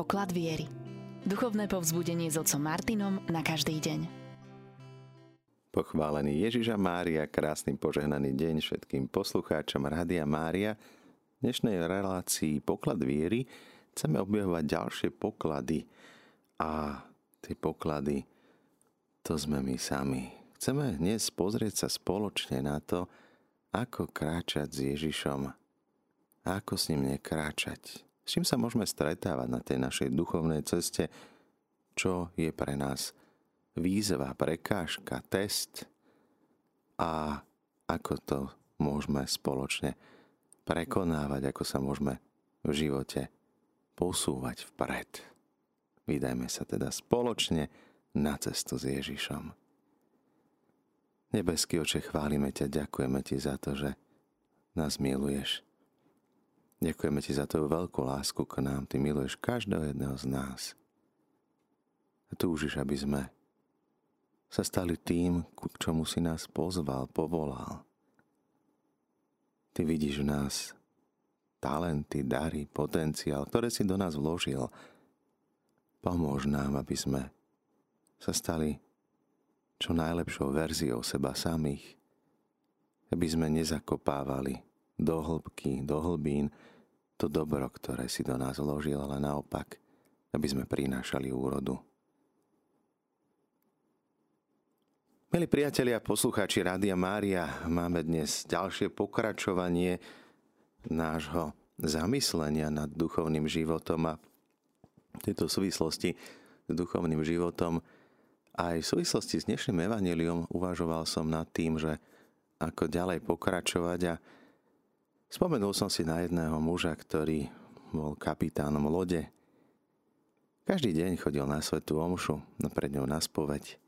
poklad viery. Duchovné povzbudenie s otcom Martinom na každý deň. Pochválený Ježiša Mária, krásny požehnaný deň všetkým poslucháčom Rádia Mária. V dnešnej relácii Poklad viery chceme objavovať ďalšie poklady. A tie poklady, to sme my sami. Chceme dnes pozrieť sa spoločne na to, ako kráčať s Ježišom, ako s ním nekráčať s čím sa môžeme stretávať na tej našej duchovnej ceste, čo je pre nás výzva, prekážka, test a ako to môžeme spoločne prekonávať, ako sa môžeme v živote posúvať vpred. Vydajme sa teda spoločne na cestu s Ježišom. Nebeský oče, chválime ťa, ďakujeme ti za to, že nás miluješ Ďakujeme ti za tvoju veľkú lásku k nám. Ty miluješ každého jedného z nás. A túžiš, aby sme sa stali tým, k čomu si nás pozval, povolal. Ty vidíš v nás talenty, dary, potenciál, ktoré si do nás vložil. Pomôž nám, aby sme sa stali čo najlepšou verziou seba samých. Aby sme nezakopávali do hĺbky, do hlbín to dobro, ktoré si do nás vložil, ale naopak, aby sme prinášali úrodu. Milí priatelia poslucháči Rádia Mária, máme dnes ďalšie pokračovanie nášho zamyslenia nad duchovným životom a v tejto súvislosti s duchovným životom aj v súvislosti s dnešným evaneliom uvažoval som nad tým, že ako ďalej pokračovať a Spomenul som si na jedného muža, ktorý bol kapitánom lode. Každý deň chodil na svetú omšu, pred ňou na spoveď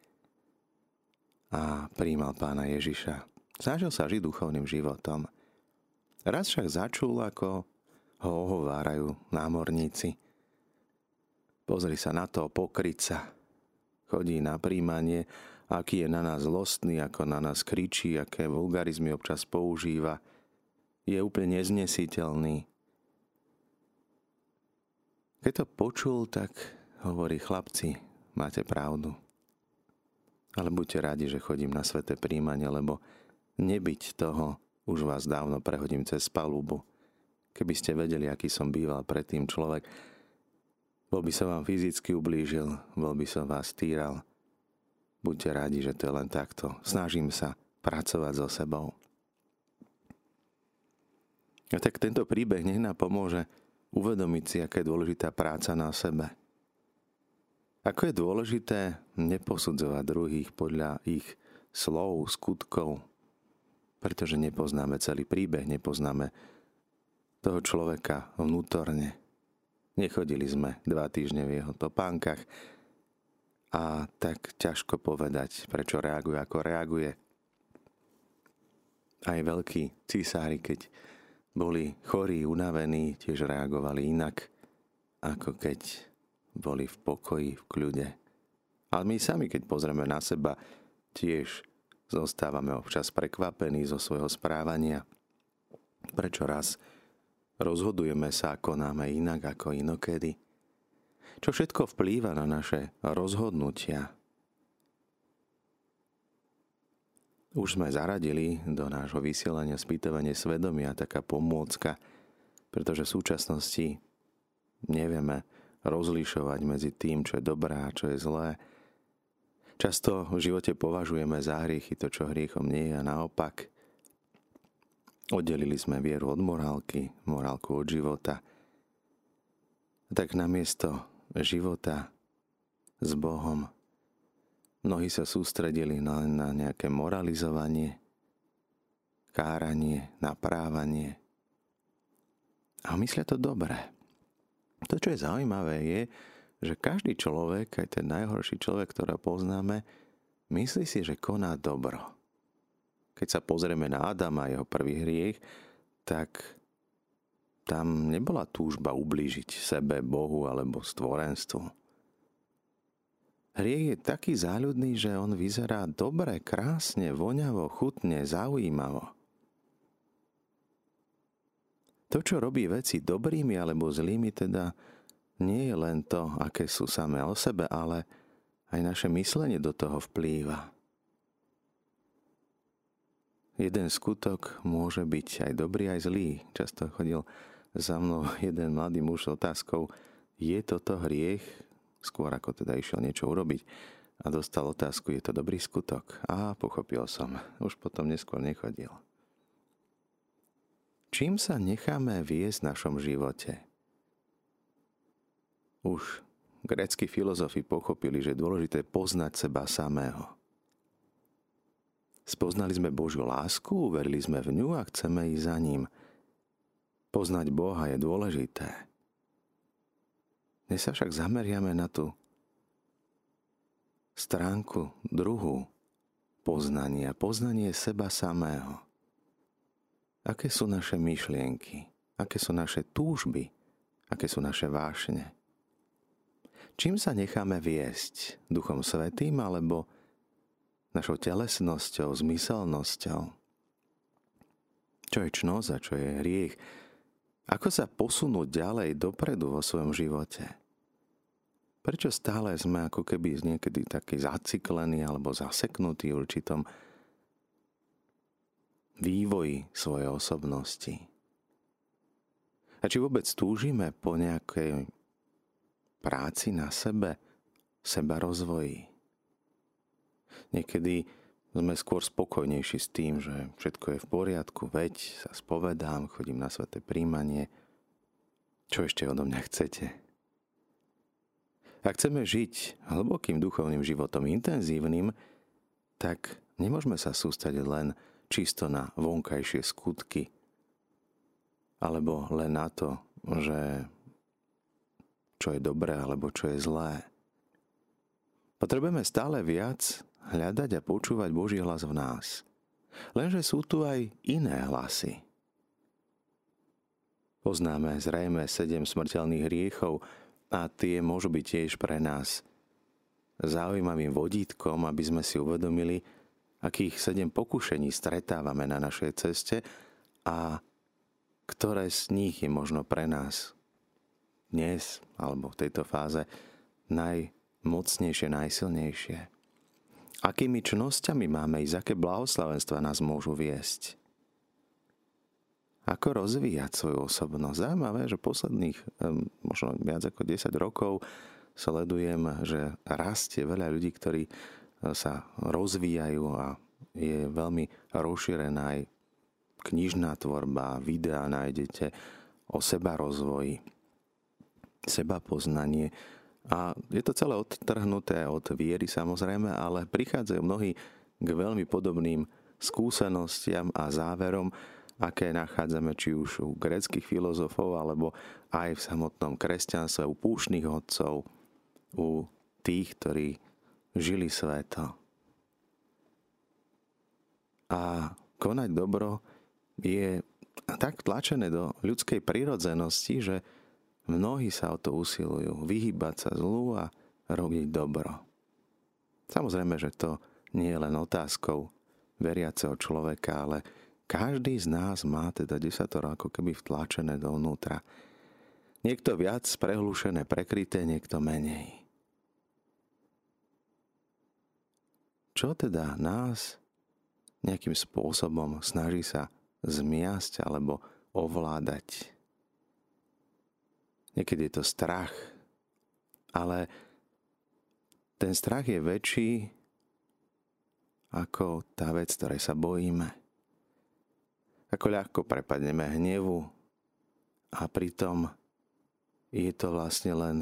a príjmal pána Ježiša. Snažil sa žiť duchovným životom. Raz však začul, ako ho ohovárajú námorníci. Pozri sa na to, pokryca. Chodí na príjmanie, aký je na nás zlostný, ako na nás kričí, aké vulgarizmy občas používa – je úplne neznesiteľný. Keď to počul, tak hovorí chlapci, máte pravdu. Ale buďte radi, že chodím na sveté príjmanie, lebo nebyť toho, už vás dávno prehodím cez palubu. Keby ste vedeli, aký som býval predtým človek, bol by som vám fyzicky ublížil, bol by som vás týral. Buďte radi, že to je len takto. Snažím sa pracovať so sebou. A tak tento príbeh nech nám pomôže uvedomiť si, aká je dôležitá práca na sebe. Ako je dôležité neposudzovať druhých podľa ich slov, skutkov, pretože nepoznáme celý príbeh, nepoznáme toho človeka vnútorne. Nechodili sme dva týždne v jeho topánkach a tak ťažko povedať, prečo reaguje, ako reaguje. Aj veľkí císári, keď boli chorí, unavení, tiež reagovali inak, ako keď boli v pokoji, v kľude. Ale my sami, keď pozrieme na seba, tiež zostávame občas prekvapení zo svojho správania. Prečo raz rozhodujeme sa a konáme inak ako inokedy? Čo všetko vplýva na naše rozhodnutia, Už sme zaradili do nášho vysielania spýtovanie svedomia taká pomôcka, pretože v súčasnosti nevieme rozlišovať medzi tým, čo je dobré a čo je zlé. Často v živote považujeme za hriechy to, čo hriechom nie je a naopak. Oddelili sme vieru od morálky, morálku od života. Tak namiesto života s Bohom Mnohí sa sústredili na, na nejaké moralizovanie, káranie, naprávanie. A myslia to dobré. To, čo je zaujímavé, je, že každý človek, aj ten najhorší človek, ktorého poznáme, myslí si, že koná dobro. Keď sa pozrieme na Adama a jeho prvý hriech, tak tam nebola túžba ublížiť sebe, Bohu alebo stvorenstvu. Hriech je taký záľudný, že on vyzerá dobre, krásne, voňavo, chutne, zaujímavo. To, čo robí veci dobrými alebo zlými, teda nie je len to, aké sú samé o sebe, ale aj naše myslenie do toho vplýva. Jeden skutok môže byť aj dobrý, aj zlý. Často chodil za mnou jeden mladý muž s otázkou, je toto hriech, skôr ako teda išiel niečo urobiť a dostal otázku, je to dobrý skutok? A pochopil som, už potom neskôr nechodil. Čím sa necháme viesť v našom živote? Už grécky filozofi pochopili, že je dôležité poznať seba samého. Spoznali sme Božiu lásku, uverili sme v ňu a chceme ísť za ním. Poznať Boha je dôležité. Dnes sa však zameriame na tú stránku druhú poznania, poznanie seba samého. Aké sú naše myšlienky, aké sú naše túžby, aké sú naše vášne. Čím sa necháme viesť? Duchom Svetým alebo našou telesnosťou, zmyselnosťou? Čo je čnosť čo je hriech? Ako sa posunúť ďalej dopredu vo svojom živote? Prečo stále sme ako keby niekedy takí zaciklení alebo zaseknutí v určitom vývoji svojej osobnosti? A či vôbec túžime po nejakej práci na sebe, seba rozvoji. Niekedy sme skôr spokojnejší s tým, že všetko je v poriadku, veď sa spovedám, chodím na sveté príjmanie. Čo ešte odo mňa chcete? Ak chceme žiť hlbokým duchovným životom, intenzívnym, tak nemôžeme sa sústrediť len čisto na vonkajšie skutky, alebo len na to, že čo je dobré alebo čo je zlé. Potrebujeme stále viac hľadať a počúvať Boží hlas v nás. Lenže sú tu aj iné hlasy. Poznáme zrejme sedem smrteľných hriechov a tie môžu byť tiež pre nás zaujímavým vodítkom, aby sme si uvedomili, akých sedem pokušení stretávame na našej ceste a ktoré z nich je možno pre nás dnes alebo v tejto fáze najmocnejšie, najsilnejšie. Akými čnosťami máme ísť, aké blahoslavenstva nás môžu viesť. Ako rozvíjať svoju osobnosť. Zaujímavé, že posledných možno viac ako 10 rokov sledujem, že rastie veľa ľudí, ktorí e, sa rozvíjajú a je veľmi rozšírená aj knižná tvorba, videa nájdete o seba rozvoji seba poznanie. A je to celé odtrhnuté od viery samozrejme, ale prichádzajú mnohí k veľmi podobným skúsenostiam a záverom, aké nachádzame či už u greckých filozofov, alebo aj v samotnom kresťanstve, u púšnych odcov, u tých, ktorí žili sveto. A konať dobro je tak tlačené do ľudskej prirodzenosti, že Mnohí sa o to usilujú, vyhybať sa zlu a robiť dobro. Samozrejme, že to nie je len otázkou veriaceho človeka, ale každý z nás má teda desatoro ako keby vtlačené dovnútra. Niekto viac prehlušené, prekryté, niekto menej. Čo teda nás nejakým spôsobom snaží sa zmiasť alebo ovládať Niekedy je to strach, ale ten strach je väčší ako tá vec, ktorej sa bojíme. Ako ľahko prepadneme hnevu a pritom je to vlastne len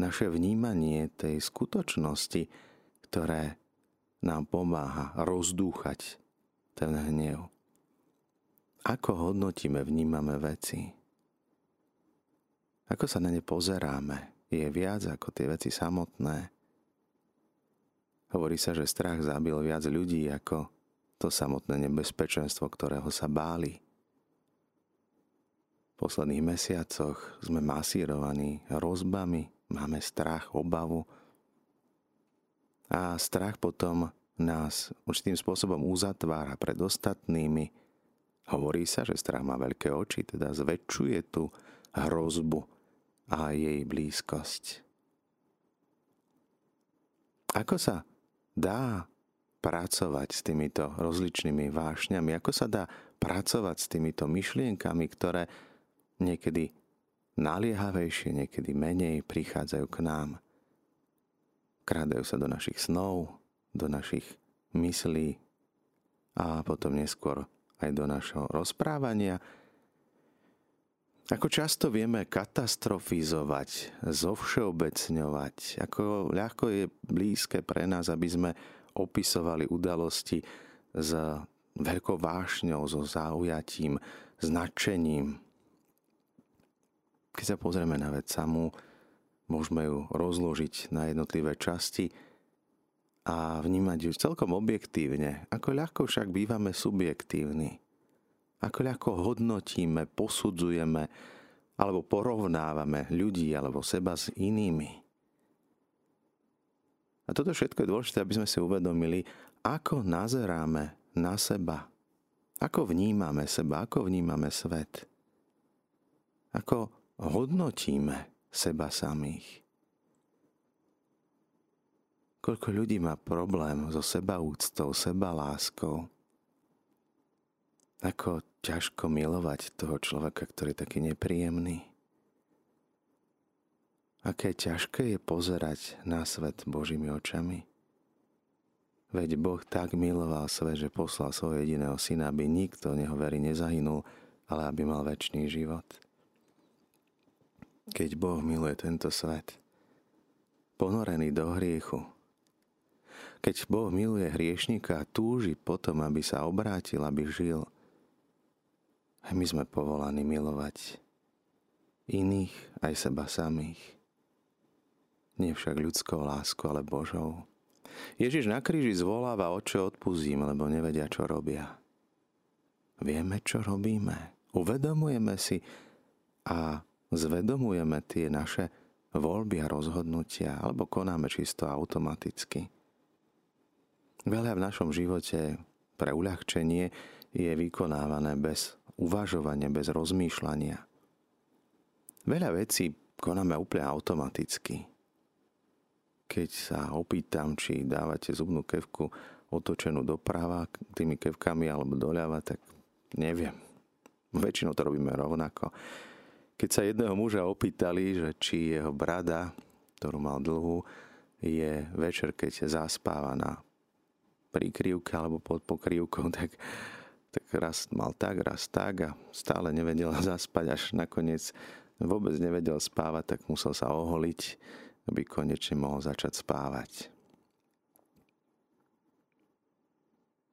naše vnímanie tej skutočnosti, ktoré nám pomáha rozdúchať ten hnev. Ako hodnotíme, vnímame veci. Ako sa na ne pozeráme, je viac ako tie veci samotné. Hovorí sa, že strach zabil viac ľudí ako to samotné nebezpečenstvo, ktorého sa báli. V posledných mesiacoch sme masírovaní rozbami, máme strach, obavu a strach potom nás určitým spôsobom uzatvára pred ostatnými. Hovorí sa, že strach má veľké oči, teda zväčšuje tú hrozbu a jej blízkosť. Ako sa dá pracovať s týmito rozličnými vášňami, ako sa dá pracovať s týmito myšlienkami, ktoré niekedy naliehavejšie, niekedy menej prichádzajú k nám. Krádajú sa do našich snov, do našich myslí a potom neskôr aj do našho rozprávania. Ako často vieme katastrofizovať, zovšeobecňovať, ako ľahko je blízke pre nás, aby sme opisovali udalosti s veľkou vášňou, so zaujatím, značením. Keď sa pozrieme na vec samú, môžeme ju rozložiť na jednotlivé časti a vnímať ju celkom objektívne. Ako ľahko však bývame subjektívni. Ako ľahko hodnotíme, posudzujeme alebo porovnávame ľudí alebo seba s inými. A toto všetko je dôležité, aby sme si uvedomili, ako nazeráme na seba. Ako vnímame seba, ako vnímame svet. Ako hodnotíme seba samých. Koľko ľudí má problém so sebaúctou, sebaláskou. Ako ťažko milovať toho človeka, ktorý je taký nepríjemný. Aké ťažké je pozerať na svet Božími očami. Veď Boh tak miloval svet, že poslal svojho jediného syna, aby nikto neho verí nezahynul, ale aby mal väčší život. Keď Boh miluje tento svet, ponorený do hriechu, keď Boh miluje hriešnika a túži potom, aby sa obrátil, aby žil, aj my sme povolaní milovať iných aj seba samých. Nie však ľudskou láskou, ale Božou. Ježiš na kríži zvoláva, oče odpuzím, lebo nevedia, čo robia. Vieme, čo robíme. Uvedomujeme si a zvedomujeme tie naše voľby a rozhodnutia, alebo konáme čisto automaticky. Veľa v našom živote pre uľahčenie je vykonávané bez uvažovania, bez rozmýšľania. Veľa vecí konáme úplne automaticky. Keď sa opýtam, či dávate zubnú kevku otočenú doprava tými kevkami alebo doľava, tak neviem. Väčšinou to robíme rovnako. Keď sa jedného muža opýtali, že či jeho brada, ktorú mal dlhú, je večer, keď zaspáva na prikryvke alebo pod pokrývkou, tak, tak raz mal tak, raz tak a stále nevedel zaspať, až nakoniec vôbec nevedel spávať, tak musel sa oholiť, aby konečne mohol začať spávať.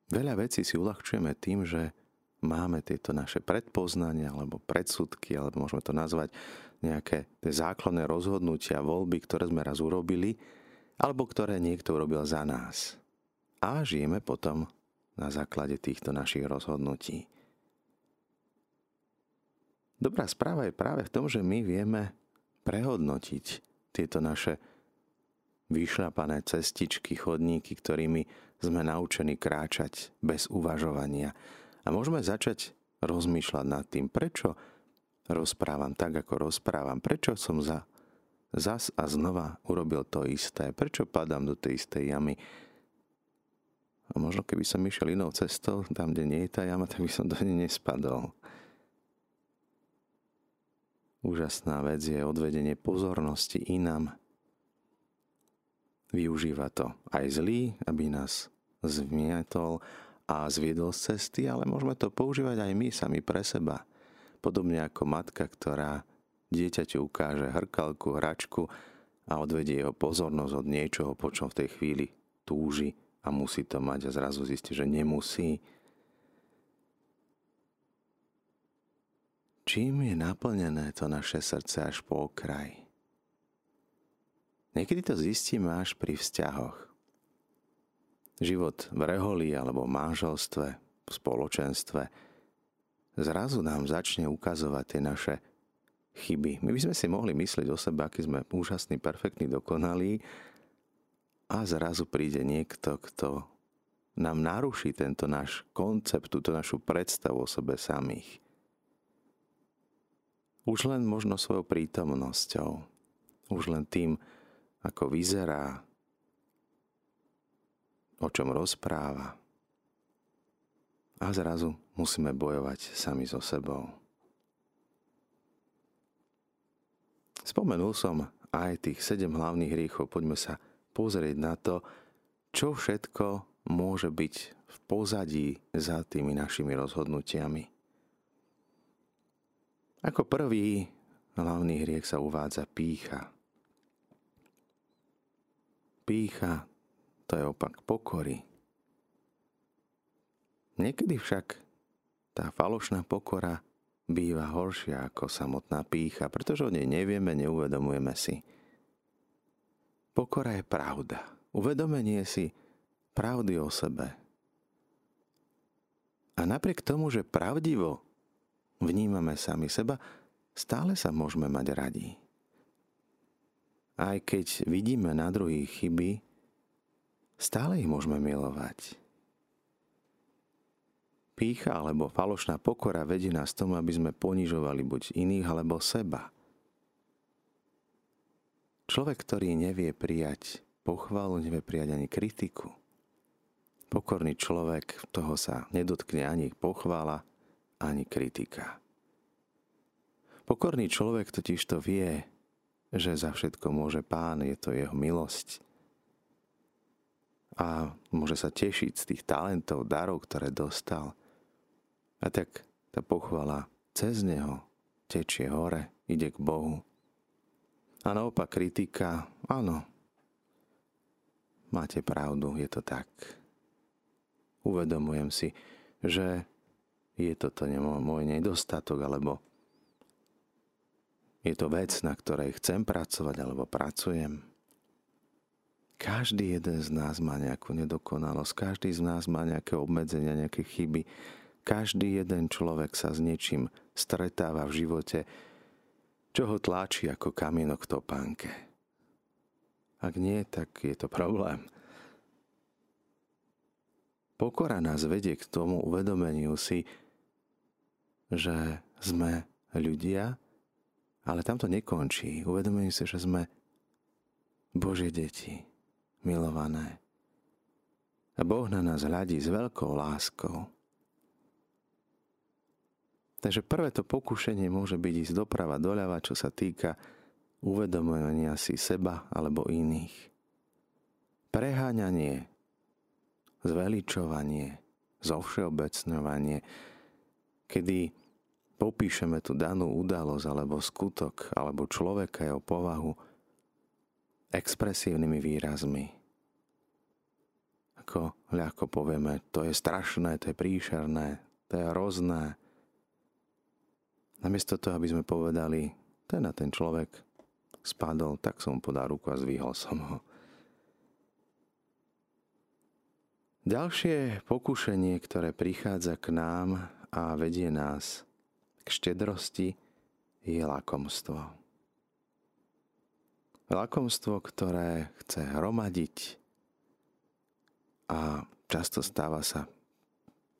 Veľa vecí si uľahčujeme tým, že máme tieto naše predpoznania alebo predsudky, alebo môžeme to nazvať nejaké tie základné rozhodnutia, voľby, ktoré sme raz urobili, alebo ktoré niekto urobil za nás a žijeme potom na základe týchto našich rozhodnutí. Dobrá správa je práve v tom, že my vieme prehodnotiť tieto naše vyšľapané cestičky, chodníky, ktorými sme naučení kráčať bez uvažovania. A môžeme začať rozmýšľať nad tým, prečo rozprávam tak, ako rozprávam, prečo som za, zas a znova urobil to isté, prečo padám do tej istej jamy, a možno keby som išiel inou cestou, tam, kde nie je tá jama, tak by som do nej nespadol. Úžasná vec je odvedenie pozornosti inám. Využíva to aj zlý, aby nás zmietol a zviedol z cesty, ale môžeme to používať aj my sami pre seba. Podobne ako matka, ktorá dieťaťu ukáže hrkalku, hračku a odvedie jeho pozornosť od niečoho, po čom v tej chvíli túži a musí to mať a zrazu zistí, že nemusí. Čím je naplnené to naše srdce až po okraj? Niekedy to zistíme až pri vzťahoch. Život v reholi alebo manželstve, v spoločenstve zrazu nám začne ukazovať tie naše chyby. My by sme si mohli myslieť o sebe, aký sme úžasní, perfektní, dokonalí a zrazu príde niekto, kto nám naruší tento náš koncept, túto našu predstavu o sebe samých. Už len možno svojou prítomnosťou, už len tým, ako vyzerá, o čom rozpráva. A zrazu musíme bojovať sami so sebou. Spomenul som aj tých sedem hlavných hriechov. Poďme sa pozrieť na to, čo všetko môže byť v pozadí za tými našimi rozhodnutiami. Ako prvý hlavný hriech sa uvádza pícha. Pícha to je opak pokory. Niekedy však tá falošná pokora býva horšia ako samotná pícha, pretože o nej nevieme, neuvedomujeme si. Pokora je pravda. Uvedomenie si pravdy o sebe. A napriek tomu, že pravdivo vnímame sami seba, stále sa môžeme mať radi. Aj keď vidíme na druhých chyby, stále ich môžeme milovať. Pícha alebo falošná pokora vedie nás tomu, aby sme ponižovali buď iných alebo seba. Človek, ktorý nevie prijať pochvalu, nevie prijať ani kritiku. Pokorný človek, toho sa nedotkne ani pochvála, ani kritika. Pokorný človek totiž to vie, že za všetko môže pán, je to jeho milosť. A môže sa tešiť z tých talentov, darov, ktoré dostal – a tak tá pochvala cez neho tečie hore, ide k Bohu. A naopak kritika, áno, máte pravdu, je to tak. Uvedomujem si, že je toto môj nedostatok, alebo je to vec, na ktorej chcem pracovať, alebo pracujem. Každý jeden z nás má nejakú nedokonalosť, každý z nás má nejaké obmedzenia, nejaké chyby, každý jeden človek sa s niečím stretáva v živote, čo ho tláči ako kamienok topánke. Ak nie, tak je to problém. Pokora nás vedie k tomu uvedomeniu si, že sme ľudia, ale tam to nekončí. Uvedomenie si, že sme Božie deti, milované. A Boh na nás hľadí s veľkou láskou. Takže prvé to pokušenie môže byť ísť doprava, doľava, čo sa týka uvedomenia si seba alebo iných. Preháňanie, zveličovanie, zovšeobecňovanie, kedy popíšeme tú danú udalosť alebo skutok alebo človeka jeho povahu expresívnymi výrazmi. Ako ľahko povieme, to je strašné, to je príšerné, to je hrozné, Namiesto toho, aby sme povedali, ten a ten človek spadol, tak som mu podal ruku a zvýhol som ho. Ďalšie pokušenie, ktoré prichádza k nám a vedie nás k štedrosti, je lakomstvo. Lakomstvo, ktoré chce hromadiť a často stáva sa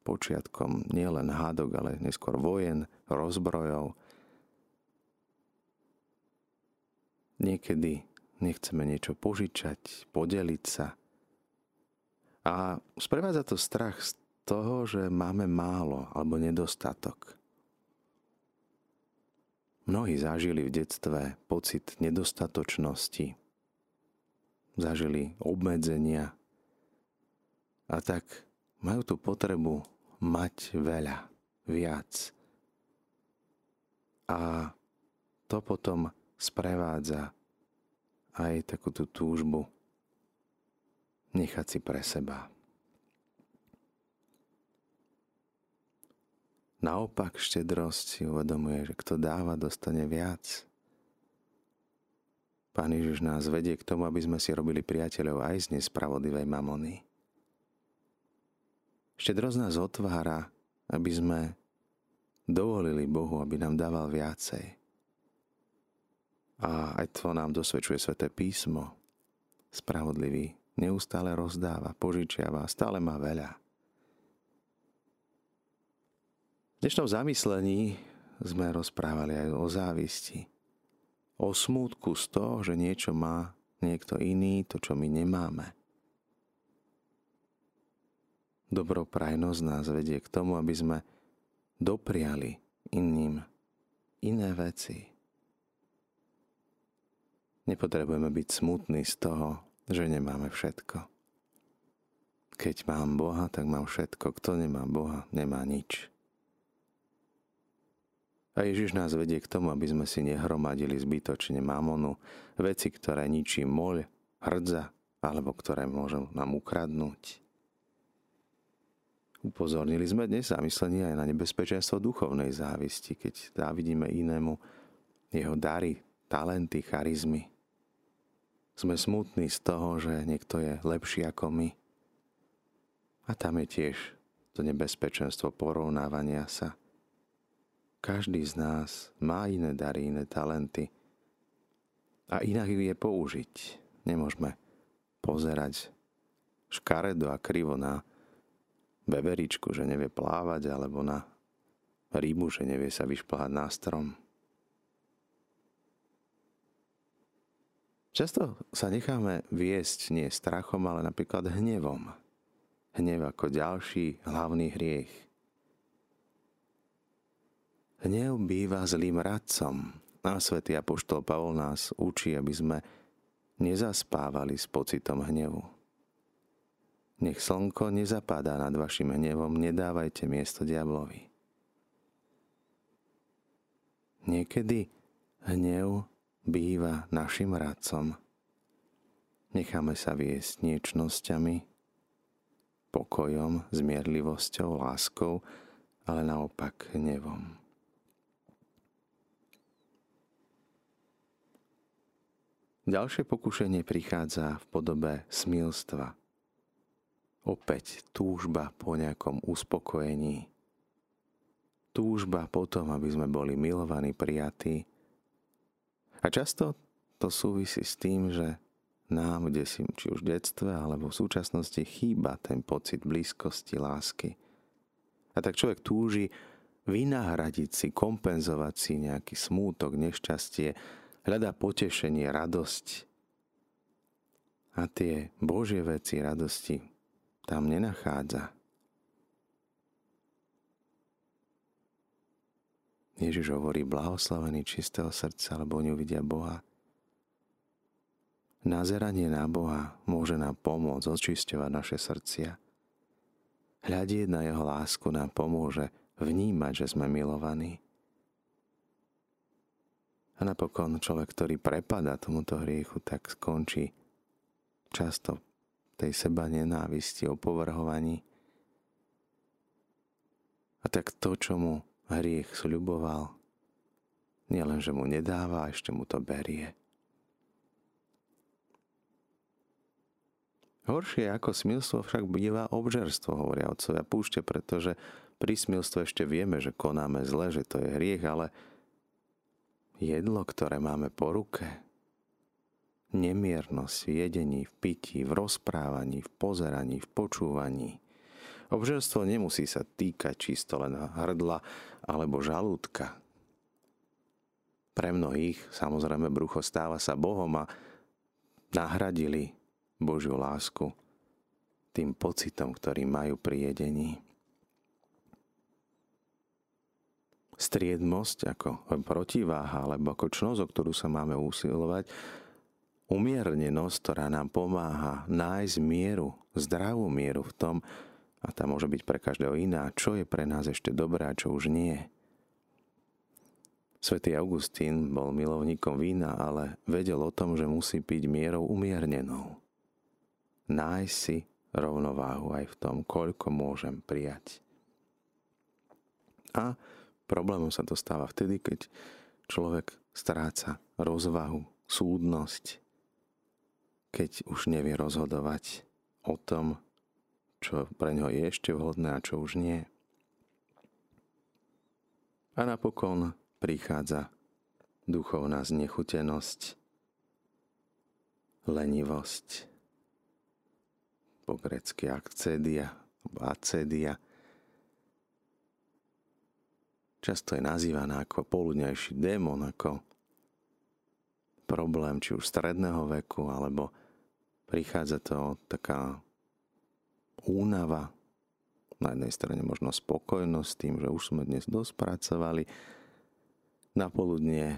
počiatkom nielen hádok, ale neskôr vojen, rozbrojov. Niekedy nechceme niečo požičať, podeliť sa. A sprevádza to strach z toho, že máme málo alebo nedostatok. Mnohí zažili v detstve pocit nedostatočnosti, zažili obmedzenia a tak majú tú potrebu mať veľa, viac. A to potom sprevádza aj takúto túžbu nechať si pre seba. Naopak štedrosť si uvedomuje, že kto dáva, dostane viac. Pán Ježiš nás vedie k tomu, aby sme si robili priateľov aj z nespravodlivej mamony. Štedrosť nás otvára, aby sme dovolili Bohu, aby nám dával viacej. A aj to nám dosvedčuje sväté písmo. Spravodlivý neustále rozdáva, požičiava, stále má veľa. V dnešnom zamyslení sme rozprávali aj o závisti. O smútku z toho, že niečo má niekto iný, to, čo my nemáme. Dobroprajnosť nás vedie k tomu, aby sme dopriali iným iné veci. Nepotrebujeme byť smutní z toho, že nemáme všetko. Keď mám Boha, tak mám všetko. Kto nemá Boha, nemá nič. A Ježiš nás vedie k tomu, aby sme si nehromadili zbytočne mamonu, veci, ktoré ničí moľ, hrdza, alebo ktoré môžu nám ukradnúť. Upozornili sme dnes zamyslení aj na nebezpečenstvo duchovnej závisti, keď závidíme inému jeho dary, talenty, charizmy. Sme smutní z toho, že niekto je lepší ako my. A tam je tiež to nebezpečenstvo porovnávania sa – každý z nás má iné dary, iné talenty a inak ich vie použiť. Nemôžeme pozerať škaredo a krivo na beberičku, že nevie plávať, alebo na rybu, že nevie sa vyšplhať na strom. Často sa necháme viesť nie strachom, ale napríklad hnevom. Hnev ako ďalší hlavný hriech. Hnev býva zlým radcom. A svätý Apoštol Pavol nás učí, aby sme nezaspávali s pocitom hnevu. Nech slnko nezapadá nad vašim hnevom, nedávajte miesto diablovi. Niekedy hnev býva našim radcom. Necháme sa viesť niečnosťami, pokojom, zmierlivosťou, láskou, ale naopak hnevom. Ďalšie pokušenie prichádza v podobe smilstva. Opäť túžba po nejakom uspokojení. Túžba po tom, aby sme boli milovaní, prijatí. A často to súvisí s tým, že nám, kde si, či už v detstve alebo v súčasnosti, chýba ten pocit blízkosti, lásky. A tak človek túži vynahradiť si, kompenzovať si nejaký smútok, nešťastie, hľadá potešenie, radosť. A tie Božie veci, radosti tam nenachádza. Ježiš hovorí, blahoslavený čistého srdca, lebo oni uvidia Boha. Nazeranie na Boha môže nám pomôcť očisťovať naše srdcia. Hľadieť na Jeho lásku nám pomôže vnímať, že sme milovaní. A napokon človek, ktorý prepada tomuto hriechu, tak skončí často tej seba nenávisti, opovrhovaní. A tak to, čo mu hriech sľuboval, nielen, že mu nedáva, ešte mu to berie. Horšie ako smilstvo však býva obžerstvo, hovoria otcovia púšte, pretože pri smilstve ešte vieme, že konáme zle, že to je hriech, ale jedlo, ktoré máme po ruke, nemiernosť v jedení, v pití, v rozprávaní, v pozeraní, v počúvaní. Obžerstvo nemusí sa týkať čisto len hrdla alebo žalúdka. Pre mnohých samozrejme brucho stáva sa Bohom a nahradili Božiu lásku tým pocitom, ktorý majú pri jedení. Striedmosť ako protiváha alebo ako čnosť, o ktorú sa máme usilovať, umiernenosť, ktorá nám pomáha nájsť mieru, zdravú mieru v tom, a tá môže byť pre každého iná, čo je pre nás ešte dobré a čo už nie. Svetý Augustín bol milovníkom vína, ale vedel o tom, že musí piť mierou umiernenou. Nájsť si rovnováhu aj v tom, koľko môžem prijať. A Problémom sa to stáva vtedy, keď človek stráca rozvahu, súdnosť, keď už nevie rozhodovať o tom, čo pre ňo je ešte vhodné a čo už nie. A napokon prichádza duchovná znechutenosť, lenivosť, po grecky akcedia, acedia, často je nazývaná ako poludnejší démon, ako problém či už stredného veku, alebo prichádza to taká únava, na jednej strane možno spokojnosť s tým, že už sme dnes dosť pracovali, na poludnie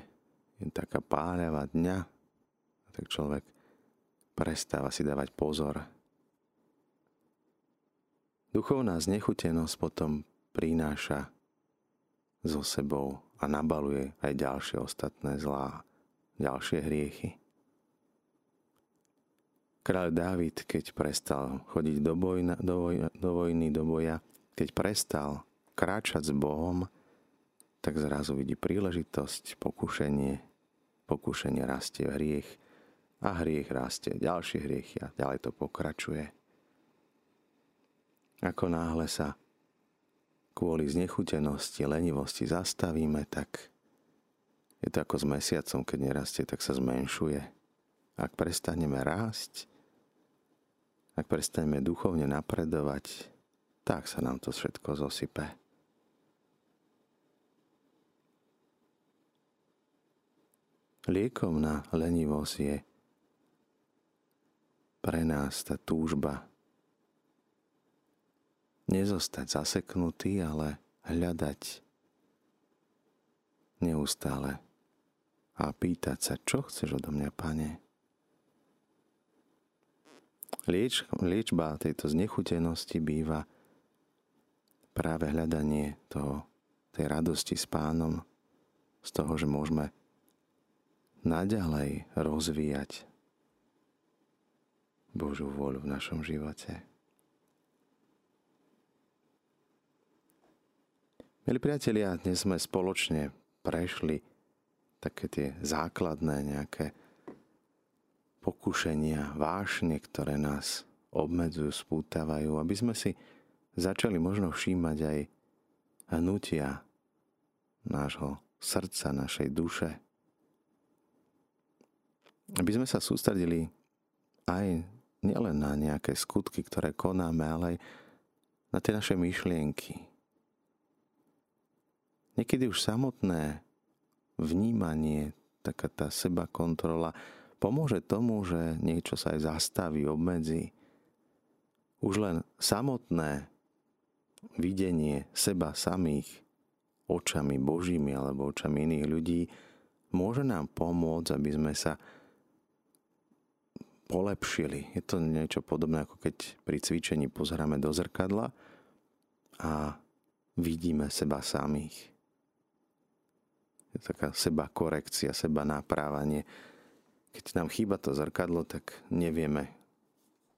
je taká páľava dňa, tak človek prestáva si dávať pozor. Duchovná znechutenosť potom prináša so sebou a nabaluje aj ďalšie ostatné zlá, ďalšie hriechy. Kráľ Dávid, keď prestal chodiť do, bojna, do, vojna, do vojny, do boja, keď prestal kráčať s Bohom, tak zrazu vidí príležitosť, pokušenie, pokušenie rastie hriech a hriech rastie ďalšie hriechy a ďalej to pokračuje. Ako náhle sa kvôli znechutenosti, lenivosti zastavíme, tak je to ako s mesiacom, keď nerastie, tak sa zmenšuje. Ak prestaneme rásť, ak prestaneme duchovne napredovať, tak sa nám to všetko zosype. Liekom na lenivosť je pre nás tá túžba nezostať zaseknutý, ale hľadať neustále a pýtať sa, čo chceš odo mňa, pane. Lieč, liečba tejto znechutenosti býva práve hľadanie toho, tej radosti s pánom, z toho, že môžeme naďalej rozvíjať Božú vôľu v našom živote. Milí priatelia, dnes sme spoločne prešli také tie základné nejaké pokušenia, vášne, ktoré nás obmedzujú, spútavajú, aby sme si začali možno všímať aj hnutia nášho srdca, našej duše. Aby sme sa sústredili aj nielen na nejaké skutky, ktoré konáme, ale aj na tie naše myšlienky, Niekedy už samotné vnímanie, taká tá seba kontrola, pomôže tomu, že niečo sa aj zastaví, obmedzí. Už len samotné videnie seba samých očami Božími alebo očami iných ľudí môže nám pomôcť, aby sme sa polepšili. Je to niečo podobné, ako keď pri cvičení pozeráme do zrkadla a vidíme seba samých taká seba korekcia, seba naprávanie. Keď nám chýba to zrkadlo, tak nevieme,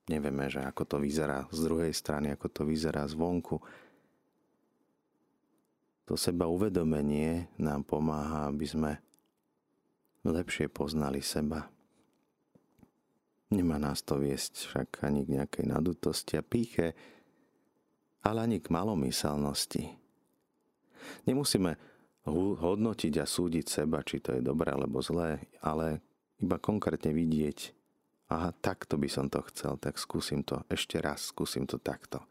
nevieme, že ako to vyzerá z druhej strany, ako to vyzerá zvonku. To seba uvedomenie nám pomáha, aby sme lepšie poznali seba. Nemá nás to viesť však ani k nejakej nadutosti a píche, ale ani k malomyselnosti. Nemusíme hodnotiť a súdiť seba, či to je dobré alebo zlé, ale iba konkrétne vidieť, aha, takto by som to chcel, tak skúsim to ešte raz, skúsim to takto.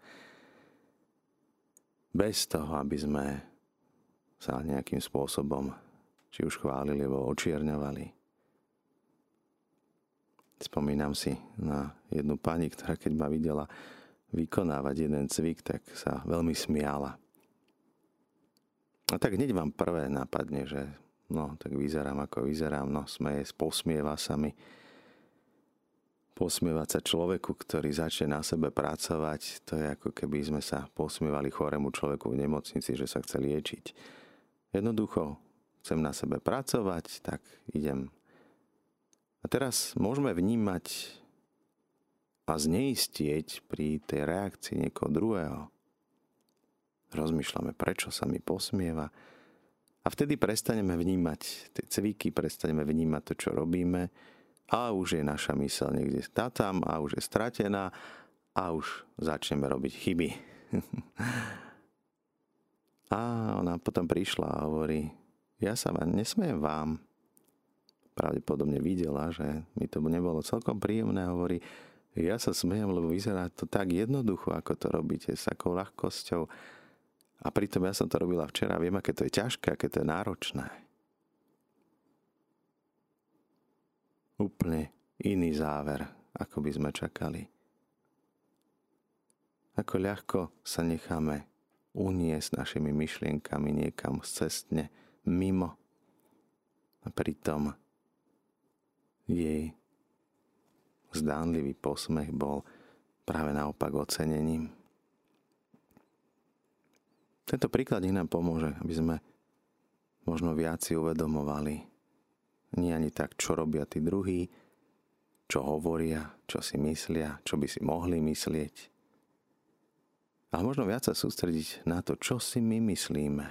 Bez toho, aby sme sa nejakým spôsobom či už chválili alebo očierňovali. Spomínam si na jednu pani, ktorá keď ma videla vykonávať jeden cvik, tak sa veľmi smiala a tak hneď vám prvé napadne, že no, tak vyzerám ako vyzerám, no smeje, posmieva sa mi. Posmievať sa človeku, ktorý začne na sebe pracovať, to je ako keby sme sa posmievali chorému človeku v nemocnici, že sa chce liečiť. Jednoducho, chcem na sebe pracovať, tak idem. A teraz môžeme vnímať a zneistieť pri tej reakcii niekoho druhého rozmýšľame, prečo sa mi posmieva. A vtedy prestaneme vnímať tie cviky, prestaneme vnímať to, čo robíme a už je naša mysel niekde tam a už je stratená a už začneme robiť chyby. a ona potom prišla a hovorí, ja sa vám nesmiem vám. Pravdepodobne videla, že mi to nebolo celkom príjemné. Hovorí, ja sa smiem, lebo vyzerá to tak jednoducho, ako to robíte, s takou ľahkosťou A pritom ja som to robila včera, viem, aké to je ťažké, aké to je náročné. Úplne iný záver, ako by sme čakali. Ako ľahko sa necháme uniesť našimi myšlienkami niekam cestne, mimo. A pritom jej zdánlivý posmech bol práve naopak ocenením. Tento príklad nám pomôže, aby sme možno viac si uvedomovali. Nie ani tak, čo robia tí druhí, čo hovoria, čo si myslia, čo by si mohli myslieť. Ale možno viac sa sústrediť na to, čo si my myslíme.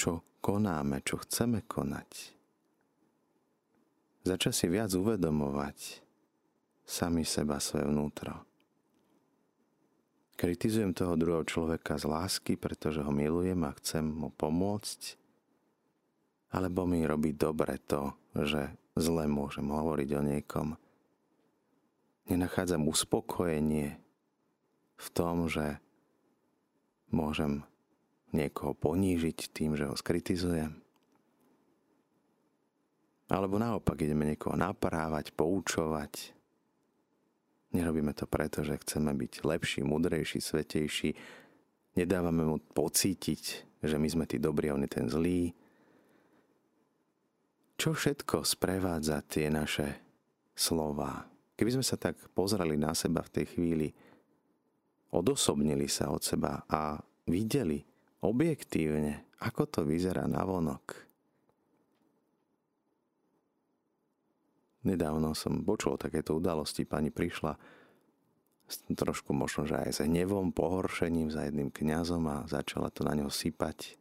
Čo konáme, čo chceme konať. Začať si viac uvedomovať sami seba, svoje vnútro kritizujem toho druhého človeka z lásky, pretože ho milujem a chcem mu pomôcť, alebo mi robí dobre to, že zle môžem hovoriť o niekom. Nenachádzam uspokojenie v tom, že môžem niekoho ponížiť tým, že ho skritizujem. Alebo naopak ideme niekoho naprávať, poučovať, Nerobíme to preto, že chceme byť lepší, mudrejší, svetejší. Nedávame mu pocítiť, že my sme tí dobrí a on je ten zlý. Čo všetko sprevádza tie naše slova? Keby sme sa tak pozreli na seba v tej chvíli, odosobnili sa od seba a videli objektívne, ako to vyzerá na vonok. Nedávno som počul takéto udalosti, pani prišla trošku možno, že aj s hnevom, pohoršením za jedným kňazom a začala to na ňo sypať.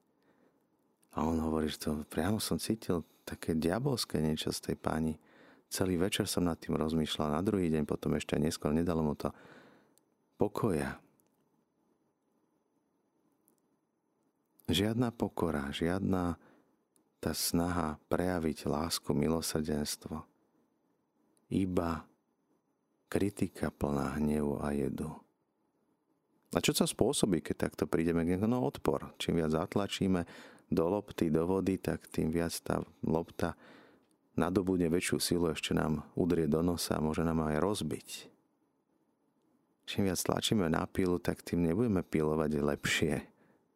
A on hovorí, že to priamo som cítil také diabolské niečo z tej pani. Celý večer som nad tým rozmýšľal, na druhý deň potom ešte neskôr nedalo mu to pokoja. Žiadna pokora, žiadna tá snaha prejaviť lásku, milosrdenstvo iba kritika plná hnevu a jedu. A čo sa spôsobí, keď takto prídeme k no odpor. Čím viac zatlačíme do lopty, do vody, tak tým viac tá lopta nadobudne väčšiu silu, ešte nám udrie do nosa a môže nám aj rozbiť. Čím viac tlačíme na pílu, tak tým nebudeme pílovať lepšie.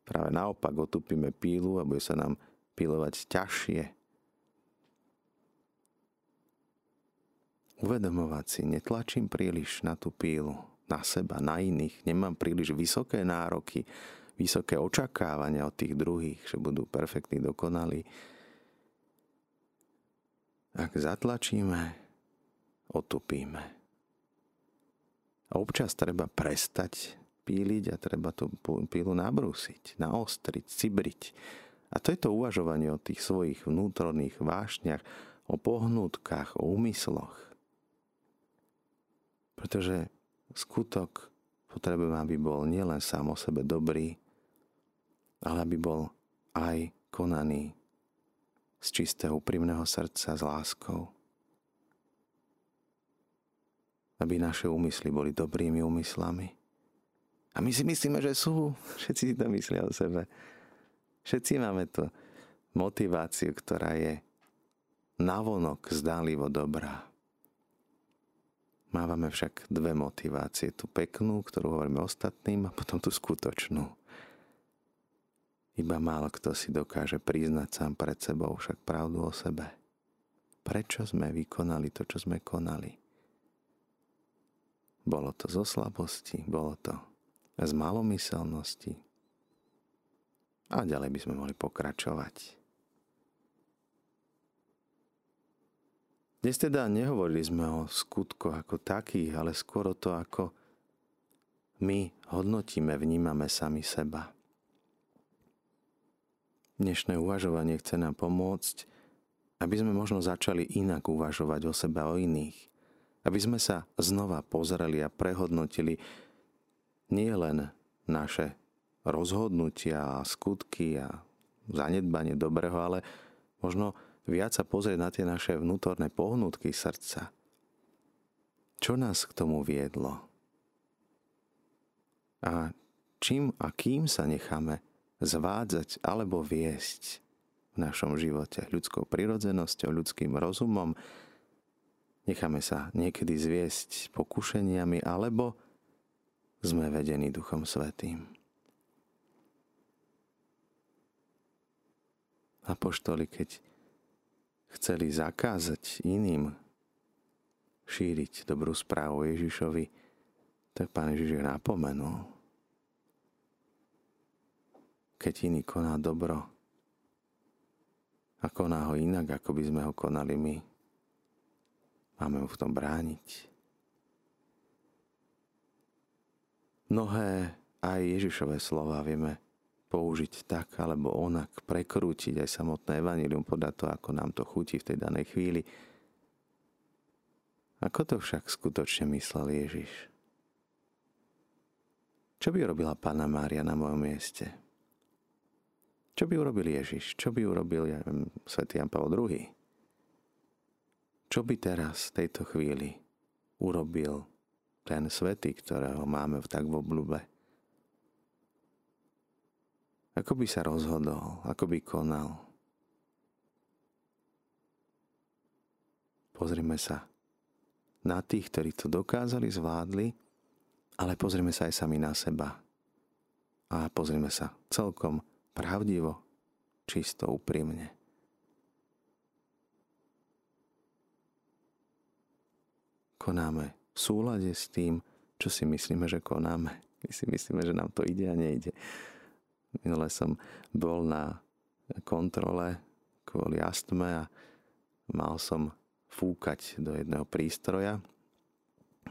Práve naopak otupíme pílu a bude sa nám pílovať ťažšie. Uvedomovať si, netlačím príliš na tú pílu, na seba, na iných, nemám príliš vysoké nároky, vysoké očakávania od tých druhých, že budú perfektní, dokonalí. Ak zatlačíme, otupíme. A občas treba prestať píliť a treba tú pílu nabrúsiť, naostriť, cibriť. A to je to uvažovanie o tých svojich vnútorných vášniach, o pohnutkách, o úmysloch. Pretože skutok potrebujem, aby bol nielen sám o sebe dobrý, ale aby bol aj konaný z čistého, úprimného srdca, s láskou. Aby naše úmysly boli dobrými úmyslami. A my si myslíme, že sú. Všetci si to myslia o sebe. Všetci máme to motiváciu, ktorá je navonok zdánlivo dobrá. Mávame však dve motivácie. Tú peknú, ktorú hovoríme ostatným, a potom tú skutočnú. Iba málo kto si dokáže priznať sám pred sebou však pravdu o sebe. Prečo sme vykonali to, čo sme konali? Bolo to zo slabosti, bolo to z malomyselnosti. A ďalej by sme mohli pokračovať. Dnes teda nehovorili sme o skutkoch ako takých, ale skôr o to, ako my hodnotíme, vnímame sami seba. Dnešné uvažovanie chce nám pomôcť, aby sme možno začali inak uvažovať o sebe a o iných. Aby sme sa znova pozreli a prehodnotili nie len naše rozhodnutia a skutky a zanedbanie dobrého, ale možno viac sa pozrieť na tie naše vnútorné pohnutky srdca. Čo nás k tomu viedlo? A čím a kým sa necháme zvádzať alebo viesť v našom živote ľudskou prirodzenosťou, ľudským rozumom, necháme sa niekedy zviesť pokušeniami alebo sme vedení Duchom Svetým. Apoštoli, keď chceli zakázať iným šíriť dobrú správu Ježišovi, tak pán Ježiš napomenul. Keď iný koná dobro a koná ho inak, ako by sme ho konali my, máme mu v tom brániť. Mnohé aj Ježišové slova vieme použiť tak alebo onak, prekrútiť aj samotné evanilium podľa toho, ako nám to chutí v tej danej chvíli. Ako to však skutočne myslel Ježiš? Čo by urobila Pána Mária na mojom mieste? Čo by urobil Ježiš? Čo by urobil, ja viem, svätý Jan Pavel II? Čo by teraz v tejto chvíli urobil ten svetý, ktorého máme v tak v obľúbe? Ako by sa rozhodol, ako by konal. Pozrime sa na tých, ktorí to dokázali, zvládli, ale pozrime sa aj sami na seba. A pozrime sa celkom pravdivo, čisto, úprimne. Konáme v súlade s tým, čo si myslíme, že konáme. My si myslíme, že nám to ide a nejde. Minule som bol na kontrole kvôli astme a mal som fúkať do jedného prístroja.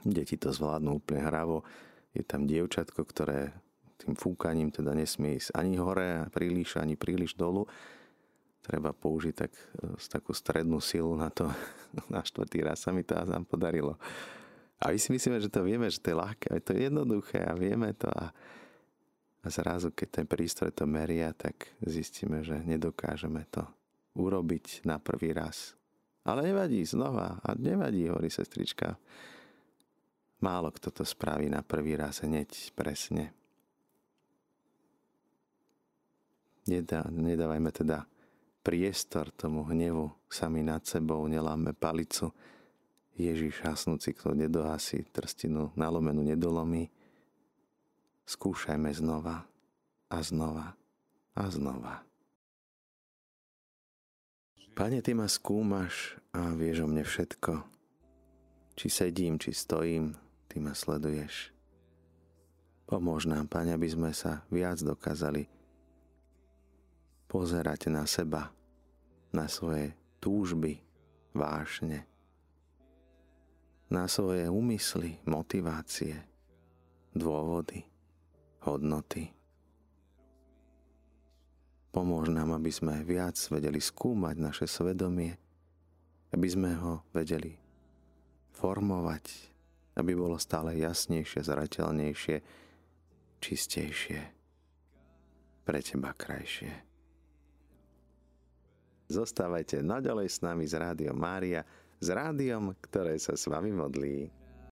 Deti to zvládnu úplne hravo. Je tam dievčatko, ktoré tým fúkaním teda nesmie ísť ani hore, príliš, ani príliš dolu. Treba použiť tak, takú strednú silu na to. Na štvrtý raz sa mi to nám podarilo. A my si myslíme, že to vieme, že to je ľahké, to je jednoduché a vieme to. A a zrazu, keď ten prístroj to meria, tak zistíme, že nedokážeme to urobiť na prvý raz. Ale nevadí znova. A nevadí, hovorí sestrička. Málo kto to spraví na prvý raz hneď presne. Nedá, nedávajme teda priestor tomu hnevu sami nad sebou, neláme palicu. Ježiš hasnúci, kto nedohasí trstinu nalomenú nedolomí skúšajme znova a znova a znova. Pane, Ty ma skúmaš a vieš o mne všetko. Či sedím, či stojím, Ty ma sleduješ. Pomôž nám, Pane, aby sme sa viac dokázali pozerať na seba, na svoje túžby, vášne, na svoje úmysly, motivácie, dôvody hodnoty. Pomôž nám, aby sme viac vedeli skúmať naše svedomie, aby sme ho vedeli formovať, aby bolo stále jasnejšie, zrateľnejšie, čistejšie, pre teba krajšie. Zostávajte naďalej s nami z Rádiom Mária, s rádiom, ktoré sa s vami modlí.